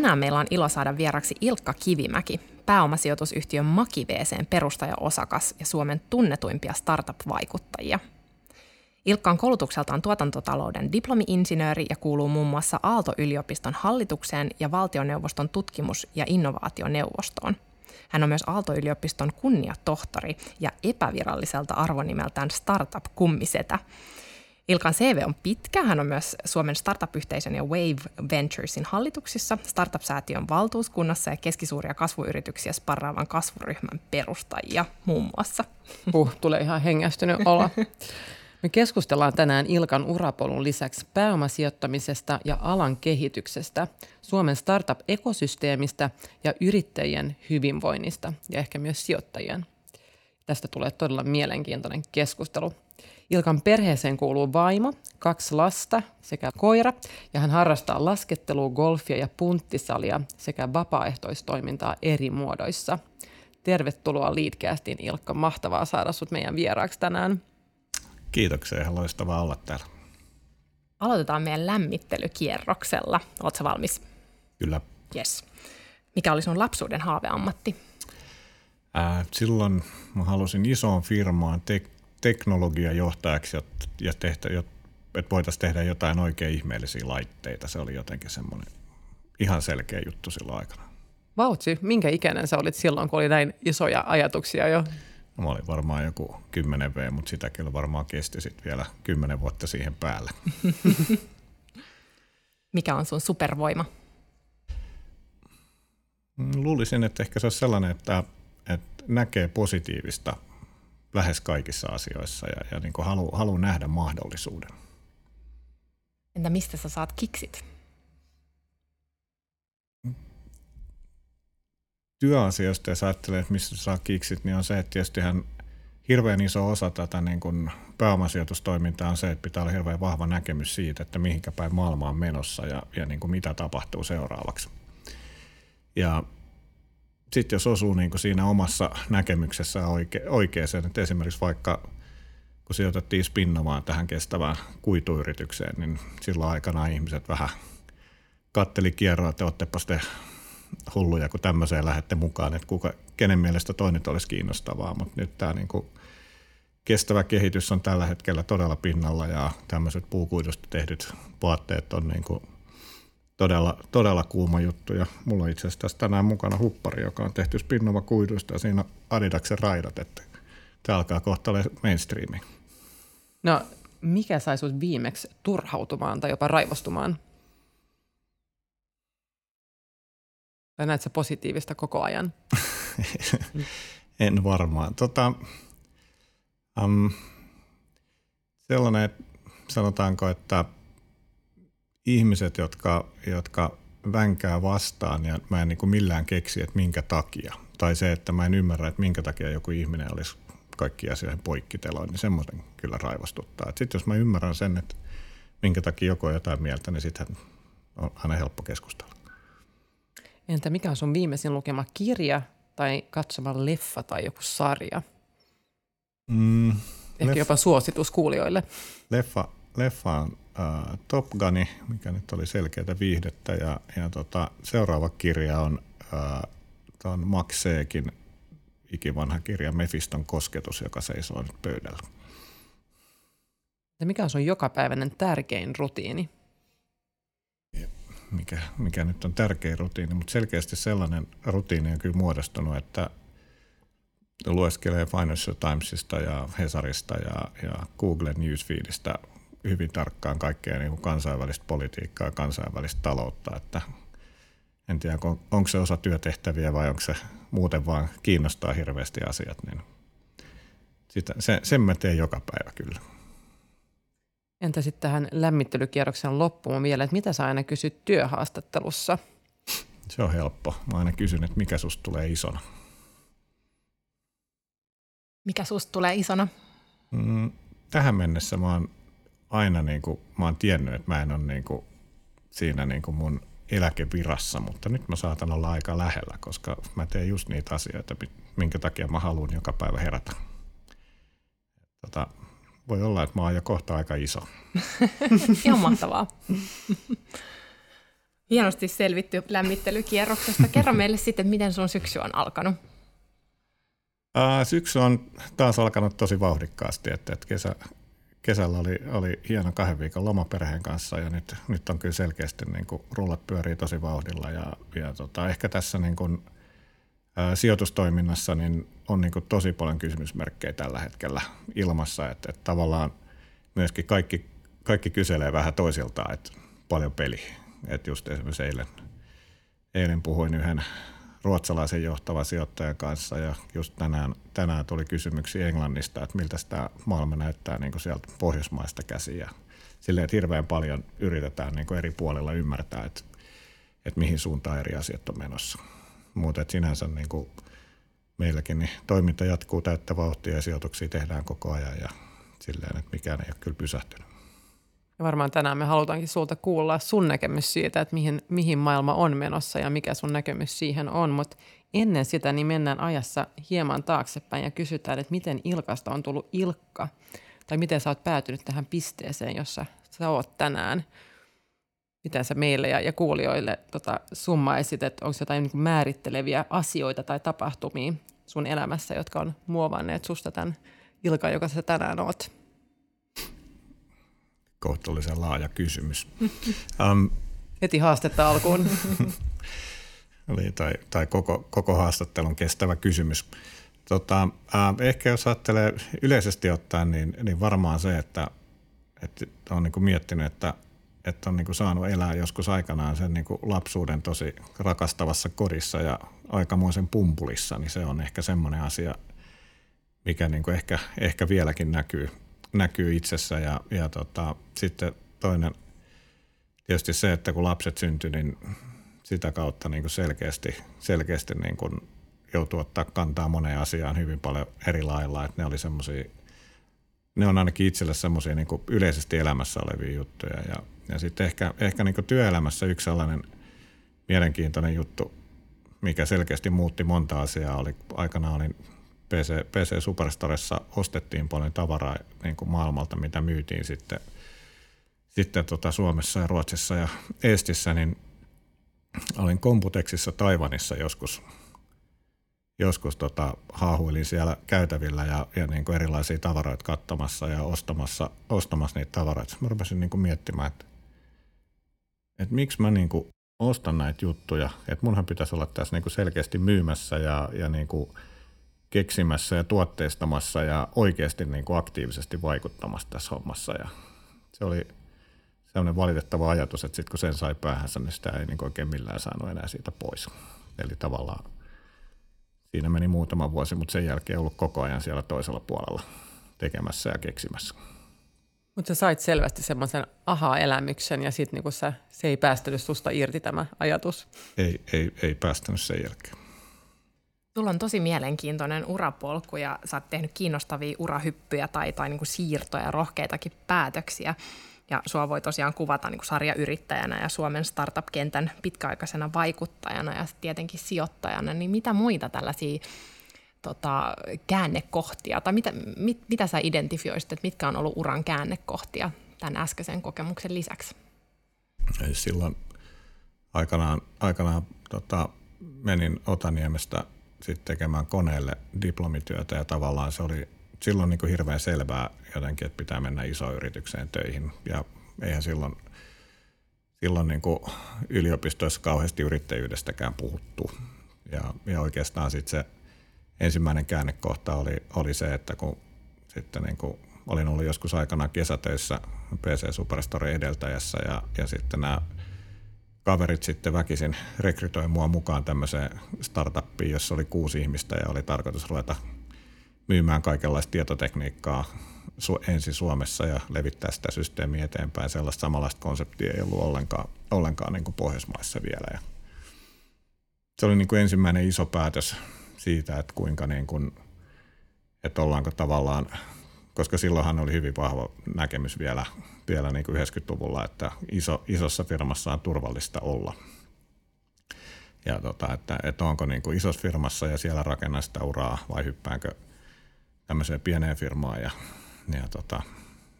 Tänään meillä on ilo saada vieraksi Ilkka Kivimäki, pääomasijoitusyhtiön Makiveeseen perustaja-osakas ja Suomen tunnetuimpia startup-vaikuttajia. Ilkka on koulutukseltaan tuotantotalouden diplomi-insinööri ja kuuluu muun muassa Aalto-yliopiston hallitukseen ja valtioneuvoston tutkimus- ja innovaationeuvostoon. Hän on myös Aalto-yliopiston kunniatohtori ja epäviralliselta arvonimeltään startup-kummisetä. Ilkan CV on pitkä. Hän on myös Suomen startup-yhteisön ja Wave Venturesin hallituksissa, startup-säätiön valtuuskunnassa ja keskisuuria kasvuyrityksiä sparraavan kasvuryhmän perustajia muun muassa. Uh, tulee ihan hengästynyt olla. Me keskustellaan tänään Ilkan urapolun lisäksi pääomasijoittamisesta ja alan kehityksestä, Suomen startup-ekosysteemistä ja yrittäjien hyvinvoinnista ja ehkä myös sijoittajien. Tästä tulee todella mielenkiintoinen keskustelu. Ilkan perheeseen kuuluu vaimo, kaksi lasta sekä koira, ja hän harrastaa laskettelua, golfia ja punttisalia sekä vapaaehtoistoimintaa eri muodoissa. Tervetuloa Leadcastiin, Ilkka. Mahtavaa saada sut meidän vieraaksi tänään. Kiitoksia, ihan loistavaa olla täällä. Aloitetaan meidän lämmittelykierroksella. Oletko valmis? Kyllä. Yes. Mikä oli sun lapsuuden haaveammatti? Ää, silloin mä halusin isoon firmaan tek- teknologiajohtajaksi ja tehtä, että voitaisiin tehdä jotain oikein ihmeellisiä laitteita. Se oli jotenkin semmoinen ihan selkeä juttu silloin aikana. Vautsi, minkä ikäinen sä olit silloin, kun oli näin isoja ajatuksia jo? No, mä olin varmaan joku 10 V, mutta sitä kyllä varmaan kesti sitten vielä 10 vuotta siihen päälle. Mikä on sun supervoima? Luulisin, että ehkä se on sellainen, että, että näkee positiivista lähes kaikissa asioissa ja, ja niin haluaa halu nähdä mahdollisuuden. Entä mistä sä saat kiksit? Työasioista, jos ajattelee, että mistä saa kiksit, niin on se, että tietystihän hirveän iso osa tätä niin kuin pääomasijoitustoimintaa on se, että pitää olla hirveän vahva näkemys siitä, että mihinkä päin maailma on menossa ja, ja niin kuin mitä tapahtuu seuraavaksi. Ja sitten jos osuu niin kuin siinä omassa näkemyksessä oike, oikeaan, että esimerkiksi vaikka kun sijoitettiin spinnomaan tähän kestävään kuituyritykseen, niin silloin aikana ihmiset vähän katteli kierroa, että ottepas te hulluja, kun tämmöiseen lähdette mukaan, että kuka, kenen mielestä toinen olisi kiinnostavaa, mutta nyt tämä niin kuin kestävä kehitys on tällä hetkellä todella pinnalla ja tämmöiset puukuidusta tehdyt vaatteet on niin kuin todella, todella kuuma juttu. Ja mulla on itse asiassa tässä tänään mukana huppari, joka on tehty Spinnova kuiduista ja siinä on Adidaksen raidat, että tämä alkaa kohta olla mainstreami. No, mikä sai sinut viimeksi turhautumaan tai jopa raivostumaan? Tai näet sä positiivista koko ajan? en varmaan. Tota, um, sellainen, sanotaanko, että – ihmiset, jotka, jotka vänkää vastaan ja mä en niin kuin millään keksi, että minkä takia. Tai se, että mä en ymmärrä, että minkä takia joku ihminen olisi kaikki asioihin poikkiteloin, niin semmoisen kyllä raivostuttaa. Sitten jos mä ymmärrän sen, että minkä takia joku on jotain mieltä, niin sitten on aina helppo keskustella. Entä mikä on sun viimeisin lukema kirja tai katsoma leffa tai joku sarja? Mm, Ehkä leffa, jopa suositus kuulijoille. Leffa, leffa on äh, Top Gun, mikä nyt oli selkeää viihdettä, ja, ja tota, seuraava kirja on äh, Max Seekin ikivanha kirja Mefiston kosketus, joka seisoo nyt pöydällä. Ja mikä on sun jokapäiväinen tärkein rutiini? Mikä, mikä nyt on tärkein rutiini, mutta selkeästi sellainen rutiini on kyllä muodostunut, että lueskelee Financial Timesista ja Hesarista ja, ja Google Newsfeedistä hyvin tarkkaan kaikkea niin kuin kansainvälistä politiikkaa ja kansainvälistä taloutta, että en tiedä, onko se osa työtehtäviä vai onko se muuten vaan kiinnostaa hirveästi asiat, niin sitä, se, sen mä teen joka päivä kyllä. Entä sitten tähän lämmittelykierroksen loppuun vielä, että mitä sä aina kysyt työhaastattelussa? Se on helppo. Mä aina kysyn, että mikä susta tulee isona. Mikä susta tulee isona? Mm, tähän mennessä mä oon aina niin kuin, mä oon tiennyt, että mä en ole niin kuin, siinä niin kuin mun eläkevirassa, mutta nyt mä saatan olla aika lähellä, koska mä teen just niitä asioita, minkä takia mä haluan joka päivä herätä. Tota, voi olla, että mä oon jo kohta aika iso. Ihan mahtavaa. Hienosti selvitty lämmittelykierroksesta. Kerro meille sitten, miten sun syksy on alkanut. Ää, syksy on taas alkanut tosi vauhdikkaasti, että, että kesä, kesällä oli, oli hieno kahden viikon loma perheen kanssa ja nyt, nyt on kyllä selkeästi niin kuin rullat pyörii tosi vauhdilla ja, ja tota, ehkä tässä niin kuin, ää, sijoitustoiminnassa niin on niin kuin tosi paljon kysymysmerkkejä tällä hetkellä ilmassa, että, että tavallaan myöskin kaikki, kaikki kyselee vähän toisiltaan, että paljon peli. Että just esimerkiksi eilen, eilen puhuin yhden ruotsalaisen johtavan sijoittajan kanssa ja just tänään, tänään tuli kysymyksiä Englannista, että miltä tämä maailma näyttää niin kuin sieltä Pohjoismaista käsiä. ja silleen, että hirveän paljon yritetään niin kuin eri puolilla ymmärtää, että, että mihin suuntaan eri asiat on menossa. Mutta sinänsä niin kuin meilläkin niin toiminta jatkuu täyttä vauhtia ja sijoituksia tehdään koko ajan ja silleen, että mikään ei ole kyllä pysähtynyt. Ja varmaan tänään me halutaankin sulta kuulla sun näkemys siitä, että mihin, mihin maailma on menossa ja mikä sun näkemys siihen on. Mutta ennen sitä niin mennään ajassa hieman taaksepäin ja kysytään, että miten Ilkasta on tullut Ilkka. Tai miten sä oot päätynyt tähän pisteeseen, jossa sä oot tänään. Miten sä meille ja, ja kuulijoille tota, summaisit, että onko jotain niin määritteleviä asioita tai tapahtumia sun elämässä, jotka on muovanneet susta tämän Ilka, joka sä tänään oot? Kohtuullisen laaja kysymys. Um, Heti haastetta alkuun. Eli, tai, tai koko, koko haastattelun kestävä kysymys. Tota, äh, ehkä jos ajattelee yleisesti ottaen, niin, niin varmaan se, että, että on niin kuin miettinyt, että, että on niin kuin saanut elää joskus aikanaan sen niin kuin lapsuuden tosi rakastavassa kodissa ja aikamoisen pumpulissa, niin se on ehkä semmoinen asia, mikä niin kuin ehkä, ehkä vieläkin näkyy näkyy itsessä ja, ja tota, sitten toinen tietysti se, että kun lapset syntyi, niin sitä kautta niin kuin selkeästi, selkeästi niin kuin joutuu ottaa kantaa moneen asiaan hyvin paljon eri lailla, että ne oli semmoisia, ne on ainakin itselle semmoisia niin yleisesti elämässä olevia juttuja. Ja, ja sitten ehkä, ehkä niin työelämässä yksi sellainen mielenkiintoinen juttu, mikä selkeästi muutti monta asiaa, oli aikanaan olin PC, PC Superstaressa ostettiin paljon tavaraa niin kuin maailmalta, mitä myytiin sitten, sitten tota Suomessa ja Ruotsissa ja Estissä, niin olin Computexissa Taivanissa joskus, joskus tota, haahuilin siellä käytävillä ja, ja niin kuin erilaisia tavaroita katsomassa ja ostamassa, ostamassa niitä tavaroita. Mä rupesin niin kuin miettimään, että, että miksi mä niin kuin ostan näitä juttuja, että munhan pitäisi olla tässä niin kuin selkeästi myymässä ja, ja niin kuin – keksimässä ja tuotteistamassa ja oikeasti niin kuin aktiivisesti vaikuttamassa tässä hommassa. Ja se oli sellainen valitettava ajatus, että sitten kun sen sai päähänsä, niin sitä ei niin oikein millään saanut enää siitä pois. Eli tavallaan siinä meni muutama vuosi, mutta sen jälkeen ollut koko ajan siellä toisella puolella tekemässä ja keksimässä. Mutta sä sait selvästi semmoisen aha-elämyksen ja sitten niinku se ei päästänyt susta irti tämä ajatus. Ei, ei, ei päästänyt sen jälkeen. Sulla on tosi mielenkiintoinen urapolku ja sä oot tehnyt kiinnostavia urahyppyjä tai, tai niin kuin siirtoja, rohkeitakin päätöksiä. Ja sua voi tosiaan kuvata niin kuin sarjayrittäjänä ja Suomen startup-kentän pitkäaikaisena vaikuttajana ja tietenkin sijoittajana. Niin mitä muita tällaisia tota, käännekohtia, tai mitä, mit, mitä sä identifioisit, että mitkä on ollut uran käännekohtia tämän äskeisen kokemuksen lisäksi? Silloin aikanaan, aikanaan tota, menin Otaniemestä sitten tekemään koneelle diplomityötä ja tavallaan se oli silloin niin kuin hirveän selvää jotenkin, että pitää mennä isoyritykseen töihin ja eihän silloin, silloin niin kuin yliopistoissa kauheasti yrittäjyydestäkään puhuttu. Ja, ja oikeastaan sitten se ensimmäinen käännekohta oli, oli se, että kun sitten niin kuin olin ollut joskus aikana kesätöissä PC Superstore edeltäjässä ja, ja sitten nämä kaverit sitten väkisin rekrytoi mua mukaan tämmöiseen startuppiin, jossa oli kuusi ihmistä ja oli tarkoitus ruveta myymään kaikenlaista tietotekniikkaa ensin Suomessa ja levittää sitä systeemiä eteenpäin. Sellaista samanlaista konseptia ei ollut ollenkaan, ollenkaan niin kuin Pohjoismaissa vielä. Ja se oli niin kuin ensimmäinen iso päätös siitä, että kuinka niin kuin, että ollaanko tavallaan, koska silloinhan oli hyvin vahva näkemys vielä, vielä niin kuin 90-luvulla, että iso, isossa firmassa on turvallista olla. Ja tota, että, että onko niin kuin isossa firmassa ja siellä rakennan sitä uraa vai hyppäänkö tämmöiseen pieneen firmaan ja, ja tota,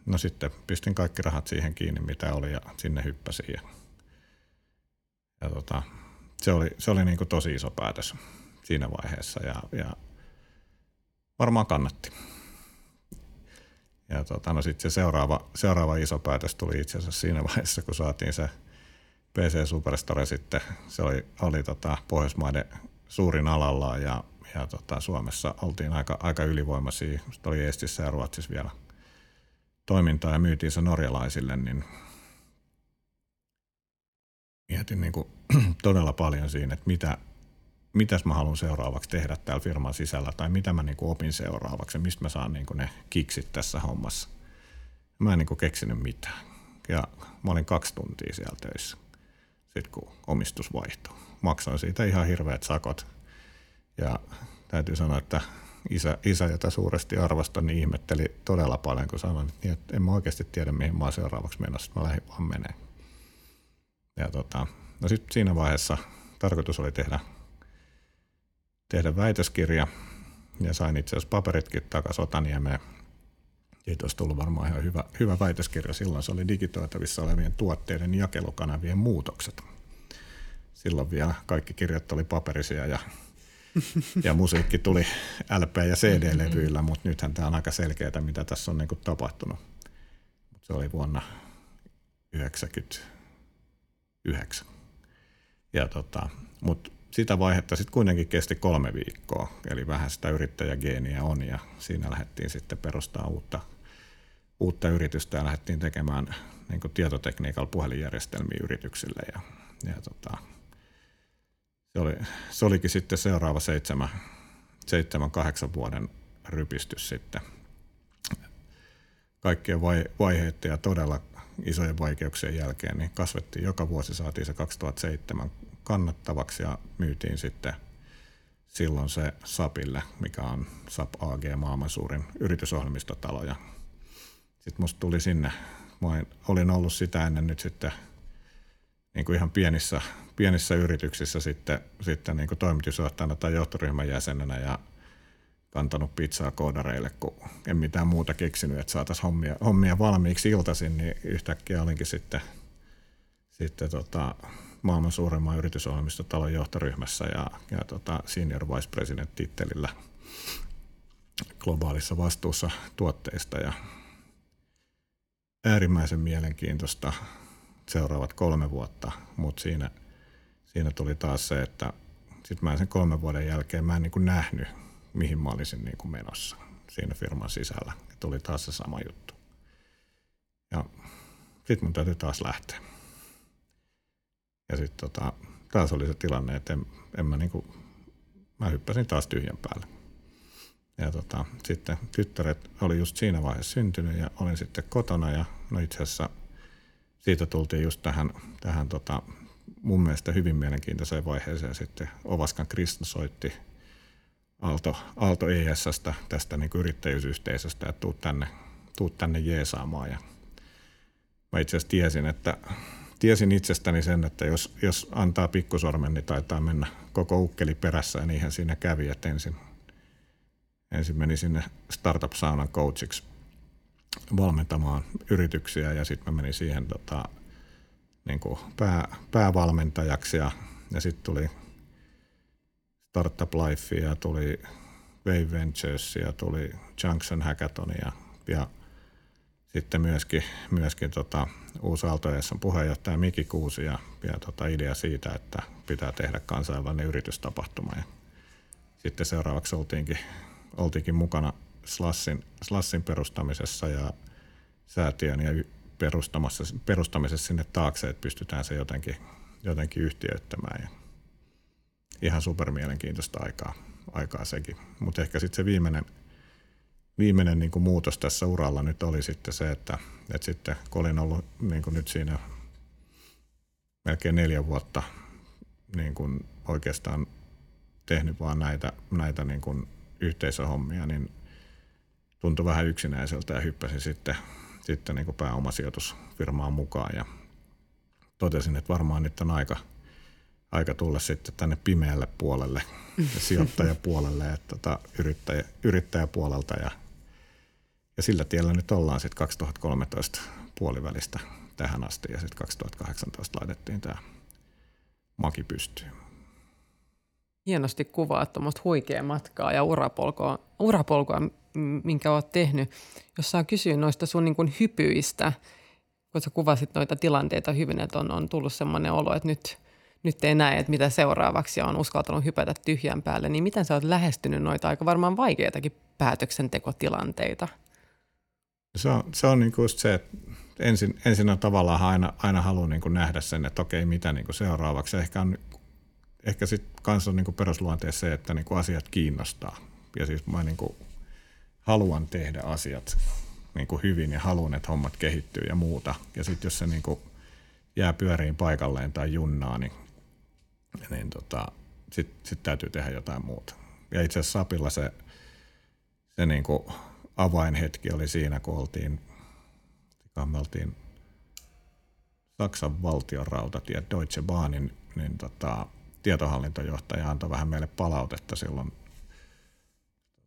no sitten pistin kaikki rahat siihen kiinni, mitä oli ja sinne hyppäsin ja, ja tota, se oli, se oli niin kuin tosi iso päätös siinä vaiheessa ja, ja varmaan kannatti. Ja tota, no sitten se seuraava, seuraava iso päätös tuli itse asiassa siinä vaiheessa, kun saatiin se PC Superstore sitten. Se oli, oli tota Pohjoismaiden suurin alalla ja, ja tota, Suomessa oltiin aika, aika ylivoimaisia. Sitten oli Estissä ja Ruotsissa vielä toimintaa ja myytiin se norjalaisille, niin mietin niin kuin todella paljon siinä, että mitä, mitäs mä haluan seuraavaksi tehdä täällä firman sisällä tai mitä mä niin kuin opin seuraavaksi ja mistä mä saan niin kuin ne kiksit tässä hommassa. Mä en niin kuin keksinyt mitään. Ja mä olin kaksi tuntia siellä töissä, sitten kun omistus vaihtui. Maksoin siitä ihan hirveät sakot. Ja täytyy sanoa, että isä, isä jota suuresti arvostan, niin ihmetteli todella paljon, kun sanoin, että, niin, että en mä oikeasti tiedä, mihin mä seuraavaksi menossa. Mä lähdin vaan menee. Ja tota, no sitten siinä vaiheessa tarkoitus oli tehdä tehdä väitöskirja ja sain itse asiassa paperitkin takaisin Otaniemeen. Siitä olisi tullut varmaan ihan hyvä, hyvä väitöskirja. Silloin se oli digitoitavissa olevien tuotteiden jakelukanavien muutokset. Silloin vielä kaikki kirjat oli paperisia ja, ja musiikki tuli LP- ja CD-levyillä, mutta nythän tämä on aika selkeää, mitä tässä on niin kuin tapahtunut. Mut se oli vuonna 1999. Ja tota, mutta sitä vaihetta sitten kuitenkin kesti kolme viikkoa, eli vähän sitä yrittäjägeeniä on ja siinä lähdettiin sitten perustaa uutta, uutta yritystä ja lähdettiin tekemään niin tietotekniikalla puhelinjärjestelmiä yrityksille ja, ja tota, se, oli, se olikin sitten seuraava seitsemän, seitsemän kahdeksan vuoden rypistys sitten. Kaikkien vaiheiden ja todella isojen vaikeuksien jälkeen, niin kasvettiin. Joka vuosi, saatiin se 2007 kannattavaksi ja myytiin sitten silloin se SAPille, mikä on SAP AG, maailman suurin yritysohjelmistotalo. Ja sitten musta tuli sinne, mä olin ollut sitä ennen nyt sitten niin kuin ihan pienissä, pienissä yrityksissä sitten, sitten niin kuin toimitusjohtajana tai johtoryhmän jäsenenä ja kantanut pizzaa koodareille, kun en mitään muuta keksinyt, että saataisiin hommia, hommia valmiiksi iltaisin, niin yhtäkkiä olinkin sitten, sitten tota, maailman suurimman yritysohjelmistotalon johtoryhmässä ja, ja tota senior vice president tittelillä globaalissa vastuussa tuotteista ja äärimmäisen mielenkiintoista seuraavat kolme vuotta, mutta siinä, siinä tuli taas se, että sitten mä sen kolmen vuoden jälkeen mä en niin kuin nähnyt, mihin mä olisin niin kuin menossa siinä firman sisällä. Ja tuli taas se sama juttu. Ja sitten mun täytyy taas lähteä. Ja sitten tota, taas oli se tilanne, että en, en mä, niinku, mä hyppäsin taas tyhjän päälle. Ja tota, sitten tyttäret oli just siinä vaiheessa syntynyt ja olin sitten kotona ja no itse asiassa siitä tultiin just tähän, tähän tota, mun mielestä hyvin mielenkiintoiseen vaiheeseen sitten. Ovaskan Krista soitti Aalto, Aalto ESstä, tästä niin yrittäjyysyhteisöstä, että tuu tänne, tuu tänne jeesaamaan. Ja mä itse asiassa tiesin, että tiesin itsestäni sen, että jos, jos antaa pikkusormen, niin taitaa mennä koko ukkeli perässä ja niinhän siinä kävi, että ensin, ensin meni sinne Startup Saunan coachiksi valmentamaan yrityksiä ja sitten menin siihen tota, niin kuin pää, päävalmentajaksi ja, ja sitten tuli Startup Life ja tuli Wave Ventures ja tuli Junction Hackathon ja, ja sitten myöskin, myöskin tota, uusi aalto puheenjohtaja Miki Kuusi ja, ja tota idea siitä, että pitää tehdä kansainvälinen yritystapahtuma. Ja sitten seuraavaksi oltiinkin, oltiinkin mukana Slassin, Slassin perustamisessa ja säätiön ja perustamassa, perustamisessa sinne taakse, että pystytään se jotenkin, jotenkin yhtiöittämään. Ja ihan super mielenkiintoista aikaa, aikaa sekin. Mutta ehkä sitten se viimeinen, viimeinen niin kuin muutos tässä uralla nyt oli sitten se, että, että sitten kun olin ollut niin kuin nyt siinä melkein neljä vuotta niin kuin oikeastaan tehnyt vaan näitä, näitä niin kuin yhteisöhommia, niin tuntui vähän yksinäiseltä ja hyppäsin sitten, sitten niin kuin pääomasijoitusfirmaan mukaan ja totesin, että varmaan nyt on aika, aika tulla sitten tänne pimeälle puolelle ja sijoittajapuolelle, että tota, yrittäjä, yrittäjäpuolelta ja, ja sillä tiellä nyt ollaan sitten 2013 puolivälistä tähän asti ja sitten 2018 laitettiin tämä maki pystyyn. Hienosti kuvaa tuommoista huikeaa matkaa ja urapolkua, urapolkua, minkä olet tehnyt. Jos saa kysyä noista sun niin kuin hypyistä, kun sä kuvasit noita tilanteita hyvin, että on, on tullut sellainen olo, että nyt, nyt ei näe, että mitä seuraavaksi on uskaltanut hypätä tyhjän päälle, niin miten sä oot lähestynyt noita aika varmaan vaikeitakin päätöksentekotilanteita? Se on, se on niin kuin se, että ensin, ensin on tavallaan aina, aina haluaa niin kuin nähdä sen, että okei, mitä niin kuin seuraavaksi. Ehkä, on, ehkä sitten kanssa on niin kuin perusluonteessa se, että niin kuin asiat kiinnostaa. Ja siis mä niin kuin haluan tehdä asiat niin kuin hyvin ja haluan, että hommat kehittyy ja muuta. Ja sitten jos se niin kuin jää pyöriin paikalleen tai junnaa, niin, niin tota, sitten sit täytyy tehdä jotain muuta. Ja itse asiassa Sapilla se, se niin kuin avainhetki oli siinä, kun oltiin, me oltiin Saksan valtion rautatie Deutsche Bahnin niin tota, tietohallintojohtaja antoi vähän meille palautetta silloin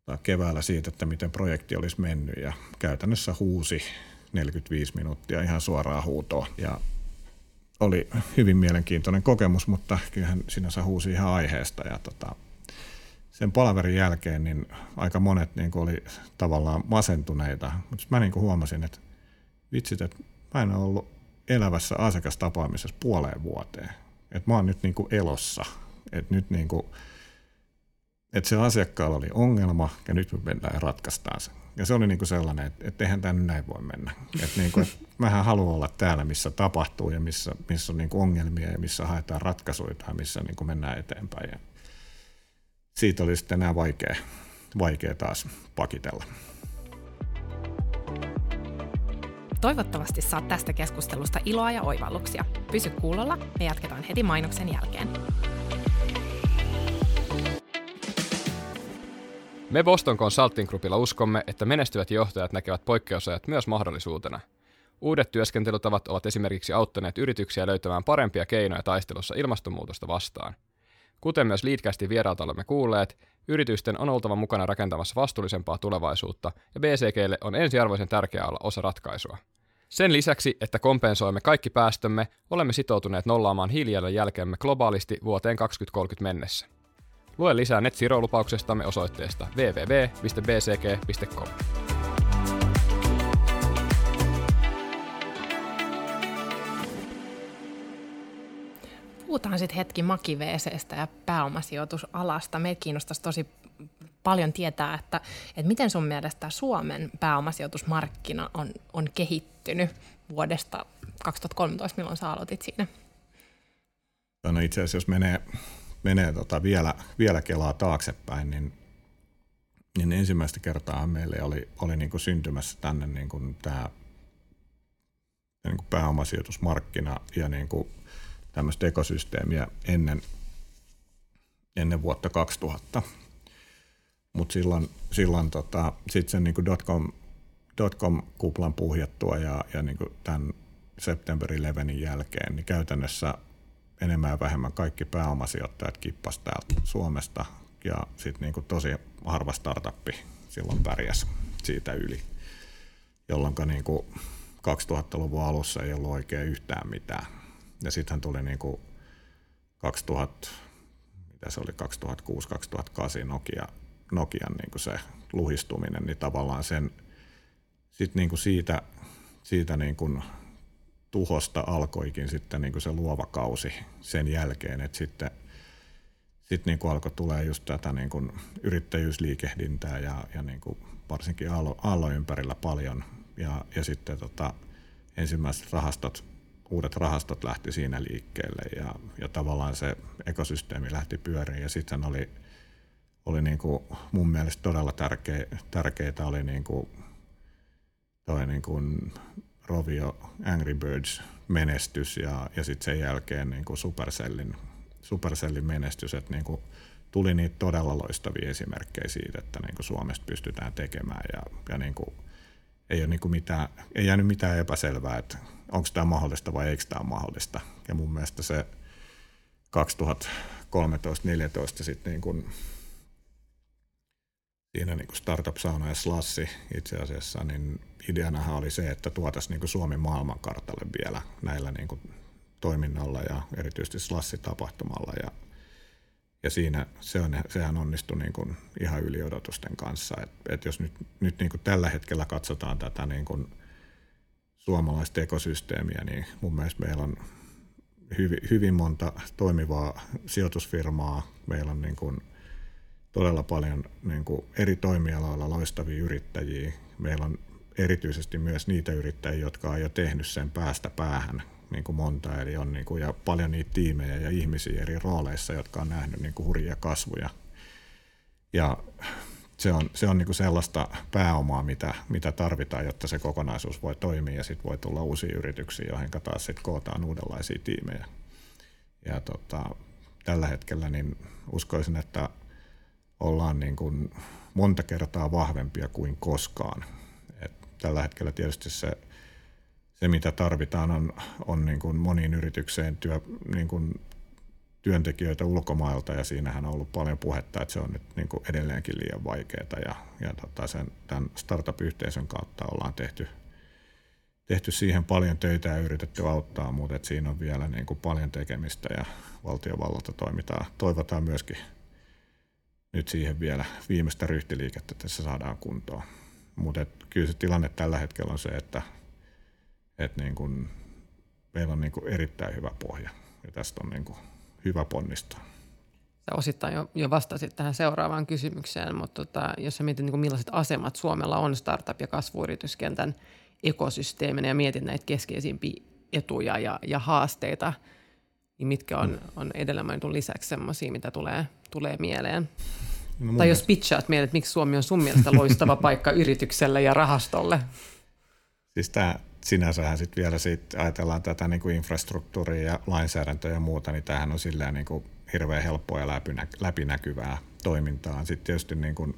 tota, keväällä siitä, että miten projekti olisi mennyt ja käytännössä huusi 45 minuuttia ihan suoraa huutoa ja oli hyvin mielenkiintoinen kokemus, mutta kyllähän sinänsä huusi ihan aiheesta ja tota, sen palaverin jälkeen niin aika monet niin oli tavallaan masentuneita, mutta mä niin huomasin, että vitsit, että mä en ole ollut elävässä asiakastapaamisessa puoleen vuoteen. Että mä oon nyt niin elossa. Että nyt niin kuin, että se asiakkaalla oli ongelma ja nyt me mennään ratkaistaan se. Ja se oli niin kuin sellainen, että, että eihän tämä näin voi mennä. Että niin kuin, että mähän haluan olla täällä, missä tapahtuu ja missä, missä on niin kuin ongelmia ja missä haetaan ratkaisuja ja missä niin kuin mennään eteenpäin. Siitä oli sitten enää vaikea, vaikea taas pakitella. Toivottavasti saat tästä keskustelusta iloa ja oivalluksia. Pysy kuulolla, me jatketaan heti mainoksen jälkeen. Me Boston Consulting Groupilla uskomme, että menestyvät johtajat näkevät poikkeusajat myös mahdollisuutena. Uudet työskentelytavat ovat esimerkiksi auttaneet yrityksiä löytämään parempia keinoja taistelussa ilmastonmuutosta vastaan. Kuten myös Leadcastin vieraalta olemme kuulleet, yritysten on oltava mukana rakentamassa vastuullisempaa tulevaisuutta, ja BCGlle on ensiarvoisen tärkeää olla osa ratkaisua. Sen lisäksi, että kompensoimme kaikki päästömme, olemme sitoutuneet nollaamaan hiilijalanjälkemme globaalisti vuoteen 2030 mennessä. Lue lisää Net Zero-lupauksestamme osoitteesta www.bcg.com. Puhutaan sitten hetki makiveeseestä ja pääomasijoitusalasta. Meitä kiinnostaisi tosi paljon tietää, että, että miten sun mielestä Suomen pääomasijoitusmarkkina on, on kehittynyt vuodesta 2013, milloin sä aloitit siinä? No itse asiassa jos menee menee tota vielä, vielä kelaa taaksepäin, niin, niin ensimmäistä kertaa meille oli, oli niin kuin syntymässä tänne niin kuin tämä niin kuin pääomasijoitusmarkkina ja niin kuin tämmöistä ekosysteemiä ennen, ennen vuotta 2000. Mutta silloin, silloin tota, sitten sen niin dotcom, dotcom-kuplan puhjettua ja, ja niin tämän September 11 jälkeen, niin käytännössä enemmän ja vähemmän kaikki pääomasijoittajat kippas täältä Suomesta ja sitten niinku tosi harva startuppi silloin pärjäs siitä yli, jolloin niinku 2000-luvun alussa ei ollut oikein yhtään mitään. Ja sitten tuli niinku 2000, mitä se oli 2006-2008 Nokia, Nokian niinku se luhistuminen, niin tavallaan sen, sit niinku siitä, siitä niinku tuhosta alkoikin sitten niin kuin se luova kausi sen jälkeen, että sitten sitten niin kuin alkoi tulee just tätä niin kuin yrittäjyysliikehdintää ja, ja niin kuin varsinkin Aallo, Aallo ympärillä paljon. Ja, ja sitten tota, ensimmäiset rahastot, uudet rahastot lähti siinä liikkeelle ja, ja tavallaan se ekosysteemi lähti pyöriin. Ja sitten oli, oli niin kuin mun mielestä todella tärkeä, tärkeitä oli niin kuin toi niin kuin Rovio Angry Birds menestys ja, ja sitten sen jälkeen niin kuin Supercellin, Supercellin menestys, että niin kuin tuli niitä todella loistavia esimerkkejä siitä, että niin kuin Suomesta pystytään tekemään ja, ja niin kuin ei, ole niin kuin mitään, ei jäänyt mitään epäselvää, että onko tämä mahdollista vai eikö tämä mahdollista. Ja mun mielestä se 2013-2014 sitten niin kuin siinä niin kuin Startup Sauna ja Slassi itse asiassa, niin ideanahan oli se, että tuotaisiin niin Suomen maailmankartalle vielä näillä niin kuin toiminnalla ja erityisesti Slassi-tapahtumalla. Ja, ja siinä se on, sehän onnistui niin kuin ihan yli odotusten kanssa. Et, et jos nyt, nyt niin kuin tällä hetkellä katsotaan tätä niin kuin suomalaista ekosysteemiä, niin mun mielestä meillä on hyvin, hyvin monta toimivaa sijoitusfirmaa. Meillä on niin kuin todella paljon niin kuin eri toimialoilla loistavia yrittäjiä. Meillä on erityisesti myös niitä yrittäjiä, jotka on jo tehnyt sen päästä päähän niin kuin monta, eli on niin kuin, ja paljon niitä tiimejä ja ihmisiä eri rooleissa, jotka on nähnyt niin kuin hurjia kasvuja. Ja se on, se on niin kuin sellaista pääomaa, mitä, mitä tarvitaan, jotta se kokonaisuus voi toimia ja sitten voi tulla uusia yrityksiä, joihin taas sitten kootaan uudenlaisia tiimejä. Ja tota, tällä hetkellä niin uskoisin, että ollaan niin kuin monta kertaa vahvempia kuin koskaan. Et tällä hetkellä tietysti se, se mitä tarvitaan, on, on niin kuin moniin yritykseen työ, niin kuin työntekijöitä ulkomailta ja siinähän on ollut paljon puhetta, että se on nyt niin kuin edelleenkin liian vaikeaa ja, ja tota sen, tämän startup-yhteisön kautta ollaan tehty, tehty siihen paljon töitä ja yritetty auttaa, mutta että siinä on vielä niin kuin paljon tekemistä ja valtiovallalta toimitaan. Toivotaan myöskin nyt siihen vielä viimeistä ryhtiliikettä, että se saadaan kuntoon. Mutta kyllä se tilanne tällä hetkellä on se, että, että niin kun meillä on niin kun erittäin hyvä pohja ja tästä on niin kun hyvä ponnistaa. Sä osittain jo, jo vastasit tähän seuraavaan kysymykseen, mutta tota, jos sä mietit, niin millaiset asemat Suomella on startup- ja kasvuyrityskentän ekosysteeminä ja mietit näitä keskeisimpiä etuja ja, ja haasteita, niin mitkä on, on edellä mainitun lisäksi sellaisia, mitä tulee, tulee mieleen? No tai jos pitchaat meille, että miksi Suomi on sun mielestä loistava paikka yritykselle ja rahastolle? Siis tämä sinänsähän sitten vielä siitä ajatellaan tätä niin kuin infrastruktuuria ja lainsäädäntöä ja muuta, niin tämähän on silleen niin kuin hirveän helppoa ja läpinäkyvää toimintaa. Sitten tietysti niin kuin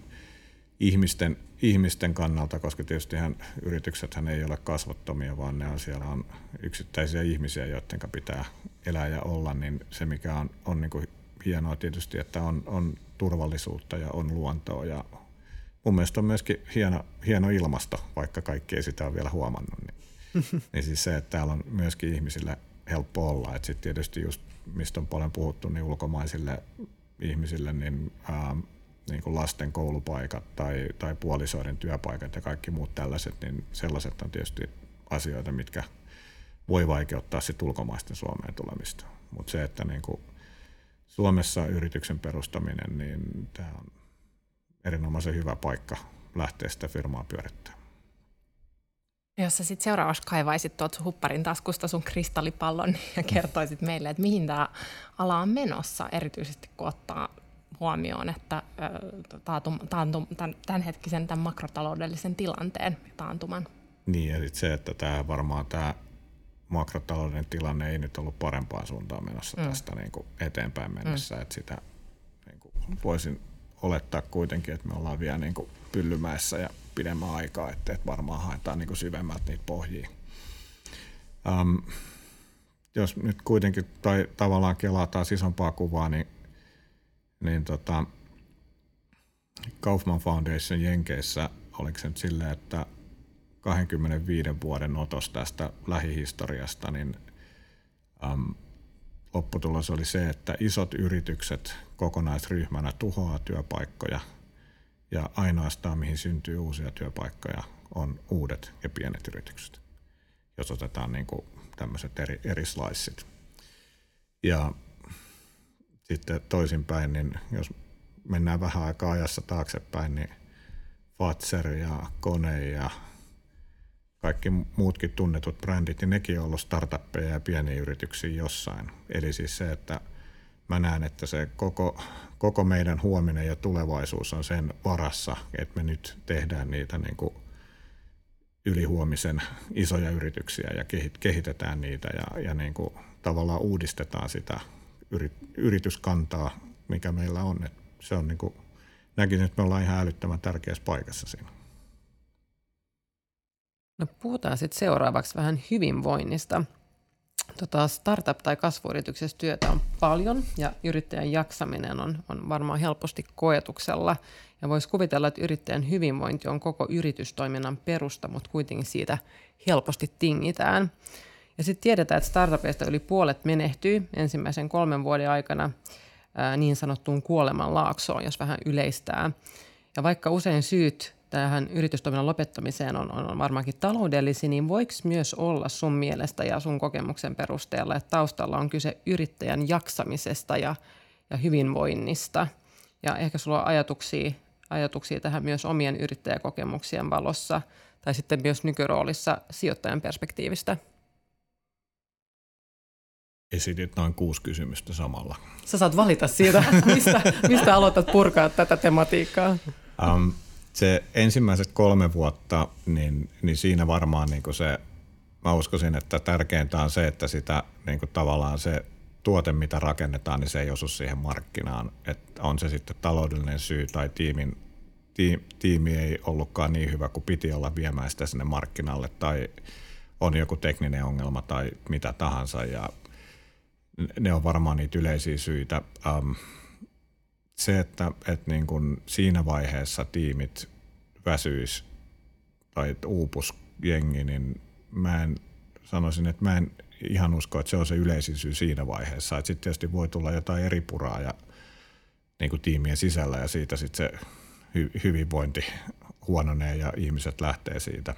ihmisten, ihmisten kannalta, koska tietysti yrityksethän ei ole kasvottomia, vaan ne on, siellä on yksittäisiä ihmisiä, joiden pitää elää ja olla, niin se mikä on, on niin kuin hienoa tietysti, että on, on turvallisuutta ja on luontoa ja mun mielestä on myöskin hieno, hieno ilmasto, vaikka kaikki ei sitä ole vielä huomannut. Niin, niin siis se, että täällä on myöskin ihmisille helppo olla. Että sitten tietysti just, mistä on paljon puhuttu, niin ulkomaisille ihmisille, niin, ää, niin kuin lasten koulupaikat tai, tai puolisoiden työpaikat ja kaikki muut tällaiset, niin sellaiset on tietysti asioita, mitkä voi vaikeuttaa sitten ulkomaisten Suomeen tulemista. Mutta se, että niin kuin Suomessa yrityksen perustaminen, niin tämä on erinomaisen hyvä paikka lähteä sitä firmaa pyörittämään. Jos sä sitten seuraavaksi kaivaisit tuot hupparin taskusta sun kristallipallon ja kertoisit meille, että mihin tämä ala on menossa, erityisesti kun ottaa huomioon, että taantum, taantum, tämän, tämänhetkisen tämän makrotaloudellisen tilanteen taantuman. Niin, eli se, että tämä varmaan tämä makrotalouden tilanne ei nyt ollut parempaan suuntaan menossa mm. tästä niin kuin eteenpäin mennessä. Mm. Että sitä niin kuin voisin olettaa kuitenkin, että me ollaan vielä niin kuin pyllymäessä ja pidemmän aikaa, että, että varmaan haetaan niin kuin syvemmältä niitä pohjia. Um, jos nyt kuitenkin tai tavallaan kelataan isompaa kuvaa, niin, niin tota, Kaufman Foundation Jenkeissä, oliko se nyt silleen, että 25 vuoden otos tästä lähihistoriasta, niin äm, lopputulos oli se, että isot yritykset kokonaisryhmänä tuhoaa työpaikkoja ja ainoastaan mihin syntyy uusia työpaikkoja on uudet ja pienet yritykset, jos otetaan niin kuin tämmöiset eri, eri sliceit. Ja sitten toisinpäin, niin jos mennään vähän aikaa ajassa taaksepäin, niin Fatser ja Kone ja kaikki muutkin tunnetut brändit, niin nekin on ollut startuppeja ja pieniä yrityksiä jossain. Eli siis se, että mä näen, että se koko, koko meidän huominen ja tulevaisuus on sen varassa, että me nyt tehdään niitä niin kuin ylihuomisen isoja yrityksiä ja kehitetään niitä ja, ja niin kuin tavallaan uudistetaan sitä yrityskantaa, mikä meillä on. että se on niin kuin, näkisin, että me ollaan ihan älyttömän tärkeässä paikassa siinä. No puhutaan sitten seuraavaksi vähän hyvinvoinnista. Tota, startup- tai kasvuyrityksessä työtä on paljon ja yrittäjän jaksaminen on, on varmaan helposti koetuksella. Ja voisi kuvitella, että yrittäjän hyvinvointi on koko yritystoiminnan perusta, mutta kuitenkin siitä helposti tingitään. Ja sitten tiedetään, että startupeista yli puolet menehtyy ensimmäisen kolmen vuoden aikana ää, niin sanottuun kuolemanlaaksoon, jos vähän yleistää. Ja vaikka usein syyt tähän yritystoiminnan lopettamiseen on, on varmaankin taloudellisia, niin voiko myös olla sun mielestä ja sun kokemuksen perusteella, että taustalla on kyse yrittäjän jaksamisesta ja, ja hyvinvoinnista? Ja ehkä sulla on ajatuksia, ajatuksia tähän myös omien yrittäjäkokemuksien valossa tai sitten myös nykyroolissa sijoittajan perspektiivistä? Esitit noin kuusi kysymystä samalla. Sä saat valita siitä, mistä, mistä aloitat purkaa tätä tematiikkaa. Um, se ensimmäiset kolme vuotta, niin, niin siinä varmaan niin kuin se, mä uskoisin, että tärkeintä on se, että sitä niin kuin tavallaan se tuote, mitä rakennetaan, niin se ei osu siihen markkinaan. Että on se sitten taloudellinen syy tai tiimin, tiimi ei ollutkaan niin hyvä kuin piti olla viemään sitä sinne markkinalle tai on joku tekninen ongelma tai mitä tahansa ja ne on varmaan niitä yleisiä syitä. Um, se, että, että niin kuin siinä vaiheessa tiimit väsyis tai uupus jengi, niin mä en sanoisin, että mä en ihan usko, että se on se yleisin syy siinä vaiheessa. Sitten tietysti voi tulla jotain eri puraa ja niin kuin tiimien sisällä ja siitä sitten se hy- hyvinvointi huononee ja ihmiset lähtee siitä.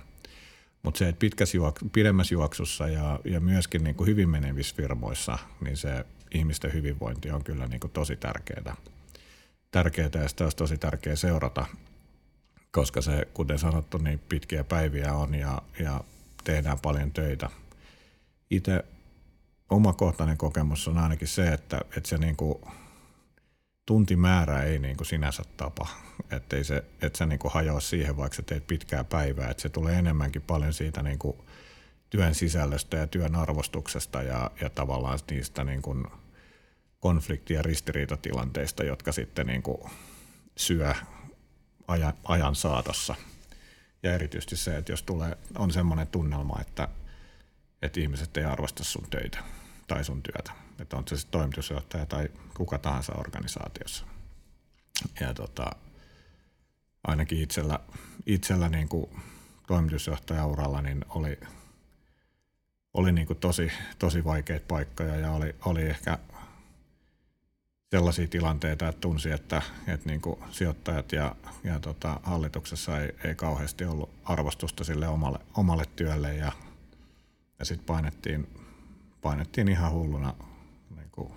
Mutta se, että pitkässä juok- pidemmässä juoksussa ja, ja myöskin niin kuin hyvin menevissä firmoissa, niin se ihmisten hyvinvointi on kyllä niin kuin tosi tärkeää tärkeää ja sitä olisi tosi tärkeää seurata, koska se, kuten sanottu, niin pitkiä päiviä on ja, ja tehdään paljon töitä. Itse omakohtainen kokemus on ainakin se, että, että se niin kuin tuntimäärä ei niin kuin sinänsä tapa, että se, että se niin kuin hajoa siihen, vaikka sä teet pitkää päivää, että se tulee enemmänkin paljon siitä niin kuin työn sisällöstä ja työn arvostuksesta ja, ja tavallaan niistä niin kuin – konflikti- ja ristiriitatilanteista, jotka sitten niin kuin syö ajan, ajan saatossa. Ja erityisesti se, että jos tulee, on semmoinen tunnelma, että, että ihmiset ei arvosta sun töitä tai sun työtä. Että on se sitten toimitusjohtaja tai kuka tahansa organisaatiossa. Ja tota, ainakin itsellä, itsellä niin kuin toimitusjohtajauralla niin oli, oli niin kuin tosi, tosi vaikeita paikkoja ja oli, oli ehkä sellaisia tilanteita, että tunsi, että, että niin kuin sijoittajat ja, ja tota, hallituksessa ei, ei kauheasti ollut arvostusta sille omalle, omalle työlle ja, ja sitten painettiin, painettiin ihan hulluna niin kuin,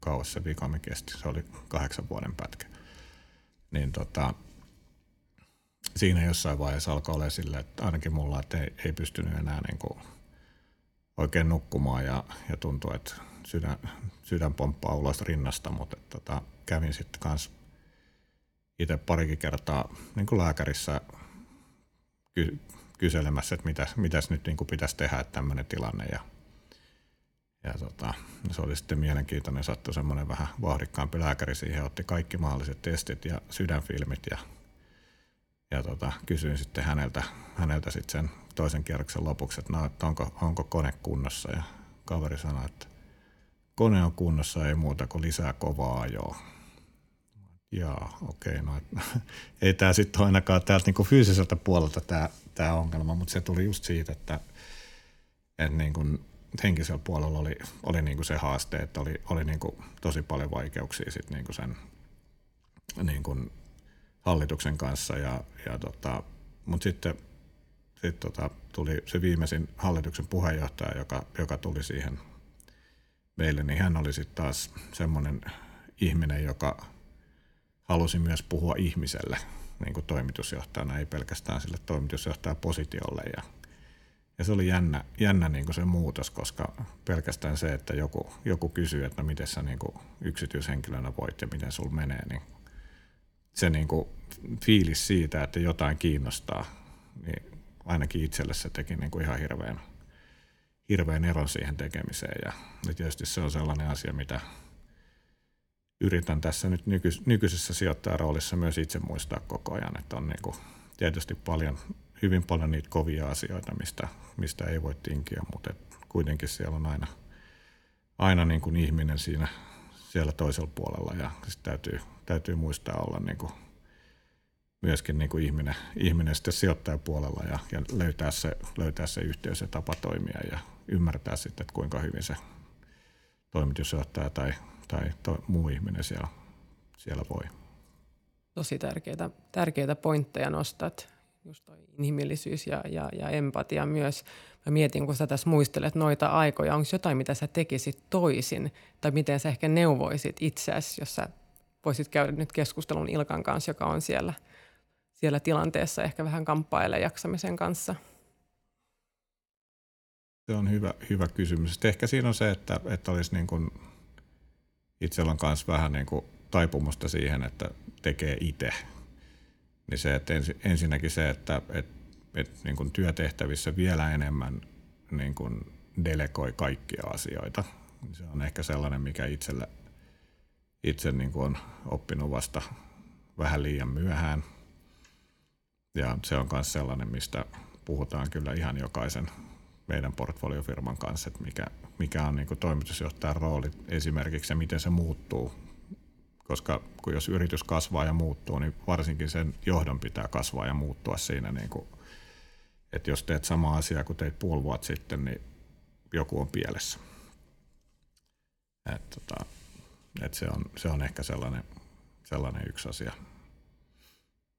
kauas se vikami kesti, se oli kahdeksan vuoden pätkä. Niin tota, siinä jossain vaiheessa alkoi olla sille, että ainakin mulla että ei, ei pystynyt enää niin kuin oikein nukkumaan ja, ja tuntui, että sydän, sydän pomppaa ulos rinnasta, mutta tota, kävin sitten kans itse parikin kertaa niin kuin lääkärissä ky- kyselemässä, että mitäs, mitäs nyt niin kuin pitäisi tehdä, että tämmöinen tilanne. Ja, ja tota, se oli sitten mielenkiintoinen, sattui semmoinen vähän vauhdikkaampi lääkäri siihen, otti kaikki mahdolliset testit ja sydänfilmit ja, ja tota, kysyin sitten häneltä, häneltä sitten sen toisen kierroksen lopuksi, että, no, että onko, onko kone kunnossa ja kaveri sanoi, että kone on kunnossa, ei muuta kuin lisää kovaa ajoa. Jaa, okei, no ei tämä sitten ainakaan täältä niinku fyysiseltä puolelta tämä, tämä ongelma, mutta se tuli just siitä, että, että niinku henkisellä puolella oli, oli niinku se haaste, että oli, oli niinku tosi paljon vaikeuksia sit niinku sen niinku hallituksen kanssa, ja, ja tota, mutta sitten sit tota, tuli se viimeisin hallituksen puheenjohtaja, joka, joka tuli siihen meille, niin hän oli sitten taas semmoinen ihminen, joka halusi myös puhua ihmiselle niin kuin toimitusjohtajana, ei pelkästään sille toimitusjohtajapositiolle. Ja, Ja se oli jännä, jännä niin kuin se muutos, koska pelkästään se, että joku, joku kysyy, että miten sä niin kuin yksityishenkilönä voit ja miten sul menee, niin se niin kuin fiilis siitä, että jotain kiinnostaa, niin ainakin itselle se teki niin kuin ihan hirveän, hirveän eron siihen tekemiseen. Ja, tietysti se on sellainen asia, mitä yritän tässä nyt nyky, nykyisessä sijoittajaroolissa myös itse muistaa koko ajan, että on niin kuin tietysti paljon, hyvin paljon niitä kovia asioita, mistä, mistä ei voi tinkiä, mutta kuitenkin siellä on aina, aina niin kuin ihminen siinä siellä toisella puolella ja täytyy, täytyy muistaa olla niin kuin myöskin niin kuin ihminen, ihminen sitten sijoittajapuolella ja, ja löytää, se, löytää se yhteys ja tapa toimia ja ymmärtää sitten, että kuinka hyvin se toimitusjohtaja tai, tai to, muu ihminen siellä, siellä voi. Tosi tärkeitä, tärkeitä pointteja nostat, just toi inhimillisyys ja, ja, ja empatia myös. Mä mietin, kun sä tässä muistelet noita aikoja, onko jotain, mitä sä tekisit toisin, tai miten sä ehkä neuvoisit itseäsi, jos sä voisit käydä nyt keskustelun Ilkan kanssa, joka on siellä, siellä tilanteessa ehkä vähän kamppailee jaksamisen kanssa? Se on hyvä, hyvä kysymys. Ehkä siinä on se, että, että olisi niin kuin, itsellä on myös vähän niin kuin taipumusta siihen, että tekee itse. Niin se, että ensi, ensinnäkin se, että, että, että niin kuin työtehtävissä vielä enemmän niin kuin delegoi kaikkia asioita. Se on ehkä sellainen, mikä itselle, itse niin kuin on oppinut vasta vähän liian myöhään. Ja se on myös sellainen, mistä puhutaan kyllä ihan jokaisen meidän portfoliofirman kanssa, että mikä, mikä on niin toimitusjohtajan rooli esimerkiksi ja miten se muuttuu. Koska kun jos yritys kasvaa ja muuttuu, niin varsinkin sen johdon pitää kasvaa ja muuttua siinä. Niin kuin, että jos teet sama asia kuin teit puoli vuotta sitten, niin joku on pielessä. Et, tota, et se, on, se on ehkä sellainen, sellainen yksi asia,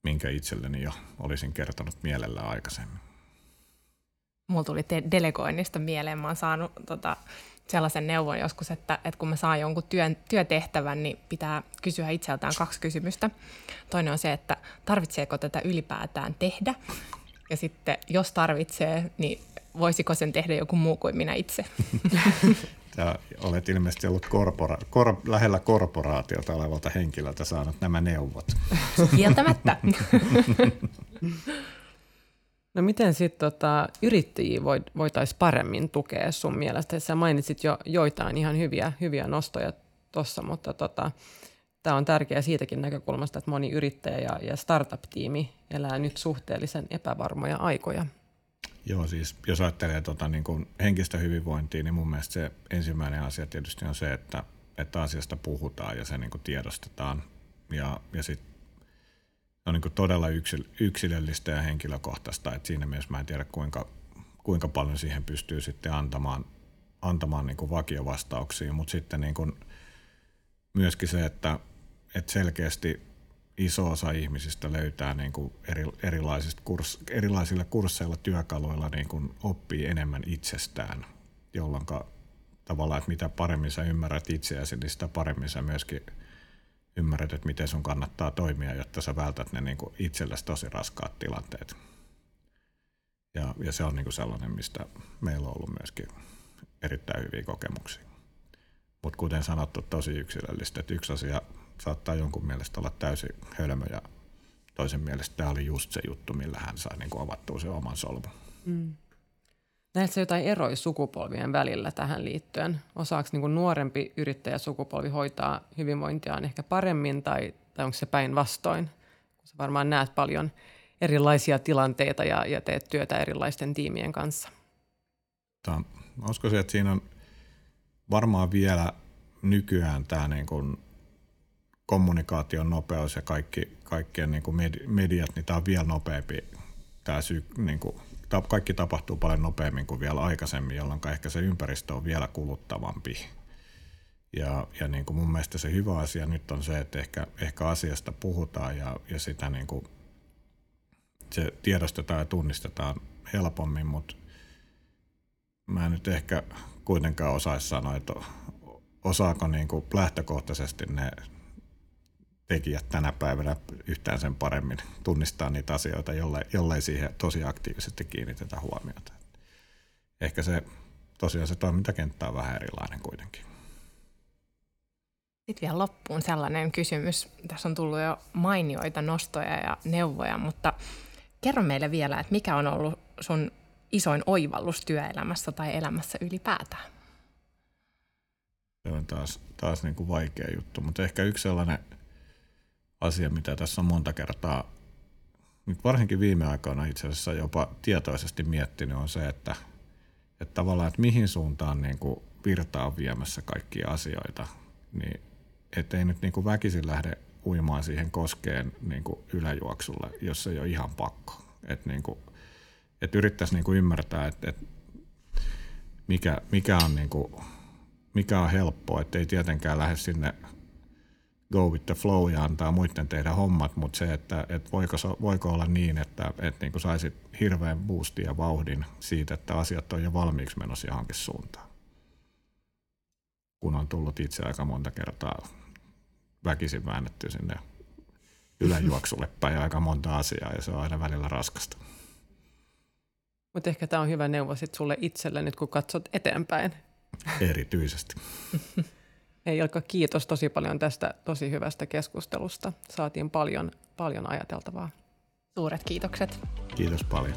minkä itselleni jo olisin kertonut mielellä aikaisemmin mulla tuli te- delegoinnista mieleen. Mä oon saanut tota, sellaisen neuvon joskus, että, että kun mä saan jonkun työn, työtehtävän, niin pitää kysyä itseltään kaksi kysymystä. Toinen on se, että tarvitseeko tätä ylipäätään tehdä? Ja sitten, jos tarvitsee, niin voisiko sen tehdä joku muu kuin minä itse? Sä olet ilmeisesti ollut korpora- kor- lähellä korporaatiota olevalta henkilöltä saanut nämä neuvot. Kieltämättä. No miten sitten tota, yrittäjiä voitaisiin paremmin tukea sun mielestä? Sä mainitsit jo joitain ihan hyviä, hyviä nostoja tuossa, mutta tota, tämä on tärkeää siitäkin näkökulmasta, että moni yrittäjä ja, ja startup-tiimi elää nyt suhteellisen epävarmoja aikoja. Joo, siis jos ajattelee tota, niin kuin henkistä hyvinvointia, niin mun mielestä se ensimmäinen asia tietysti on se, että, että asiasta puhutaan ja se niin kuin tiedostetaan. Ja, ja sitten on niin todella yksilöllistä ja henkilökohtaista, että siinä mielessä mä en tiedä kuinka, kuinka paljon siihen pystyy sitten antamaan, antamaan niin kuin vakiovastauksia, mutta sitten niin kuin myöskin se, että, että selkeästi iso osa ihmisistä löytää niin kuin eri, kurs, erilaisilla kursseilla, työkaluilla niin kuin oppii enemmän itsestään, jolloin tavallaan, että mitä paremmin sä ymmärrät itseäsi, niin sitä paremmin sä myöskin – ymmärrät, että miten sun kannattaa toimia, jotta sä vältät ne niin kuin itsellesi tosi raskaat tilanteet. Ja, ja se on niin kuin sellainen, mistä meillä on ollut myöskin erittäin hyviä kokemuksia. Mutta kuten sanottu, tosi yksilöllistä, että yksi asia saattaa jonkun mielestä olla täysin hölmö ja toisen mielestä tämä oli just se juttu, millä hän sai niin kuin avattua se oman solmun. Mm. Näetkö jotain eroja sukupolvien välillä tähän liittyen? Osaako niin nuorempi yrittäjäsukupolvi hoitaa hyvinvointiaan ehkä paremmin tai, tai onko se päinvastoin? Sä varmaan näet paljon erilaisia tilanteita ja, ja teet työtä erilaisten tiimien kanssa. Tämä, uskoisin, että siinä on varmaan vielä nykyään tämä niin kuin kommunikaation nopeus ja kaikki, kaikkien niin kuin mediat, niin tämä on vielä nopeampi tämä syy, niin kuin kaikki tapahtuu paljon nopeammin kuin vielä aikaisemmin, jolloin ehkä se ympäristö on vielä kuluttavampi. Ja, ja niin kuin mun mielestä se hyvä asia nyt on se, että ehkä, ehkä asiasta puhutaan ja, ja sitä niin kuin, se tiedostetaan ja tunnistetaan helpommin, mutta mä en nyt ehkä kuitenkaan osaisi sanoa, että osaako niin kuin lähtökohtaisesti ne tekijät tänä päivänä yhtään sen paremmin tunnistaa niitä asioita, jollei, jollei siihen tosi aktiivisesti kiinnitetä huomiota. ehkä se tosiaan se toimintakenttä on vähän erilainen kuitenkin. Sitten vielä loppuun sellainen kysymys. Tässä on tullut jo mainioita nostoja ja neuvoja, mutta kerro meille vielä, että mikä on ollut sun isoin oivallus työelämässä tai elämässä ylipäätään? Se on taas, taas niin kuin vaikea juttu, mutta ehkä yksi sellainen asia, mitä tässä on monta kertaa, nyt varsinkin viime aikoina itse asiassa jopa tietoisesti miettinyt, on se, että, että tavallaan, että mihin suuntaan niin kuin virta on viemässä kaikkia asioita, niin ettei nyt niin kuin väkisin lähde uimaan siihen koskeen niin kuin yläjuoksulle, jos ei ole ihan pakko. Että niin kuin, että yrittäisi niin kuin ymmärtää, että, että mikä, mikä, on niin kuin, mikä on helppoa, että ei tietenkään lähde sinne go with the flow ja antaa muiden tehdä hommat, mutta se, että, että voiko, voiko olla niin, että, että niin kuin saisit hirveän boostin ja vauhdin siitä, että asiat on jo valmiiksi menossa johonkin suuntaan. Kun on tullut itse aika monta kertaa väkisin väännetty sinne yläjuoksulle päin aika monta asiaa ja se on aina välillä raskasta. Mutta ehkä tämä on hyvä neuvo sit sulle itselle nyt, kun katsot eteenpäin. Erityisesti. Ei Ilkka, kiitos tosi paljon tästä tosi hyvästä keskustelusta. Saatiin paljon, paljon ajateltavaa. Suuret kiitokset. Kiitos paljon.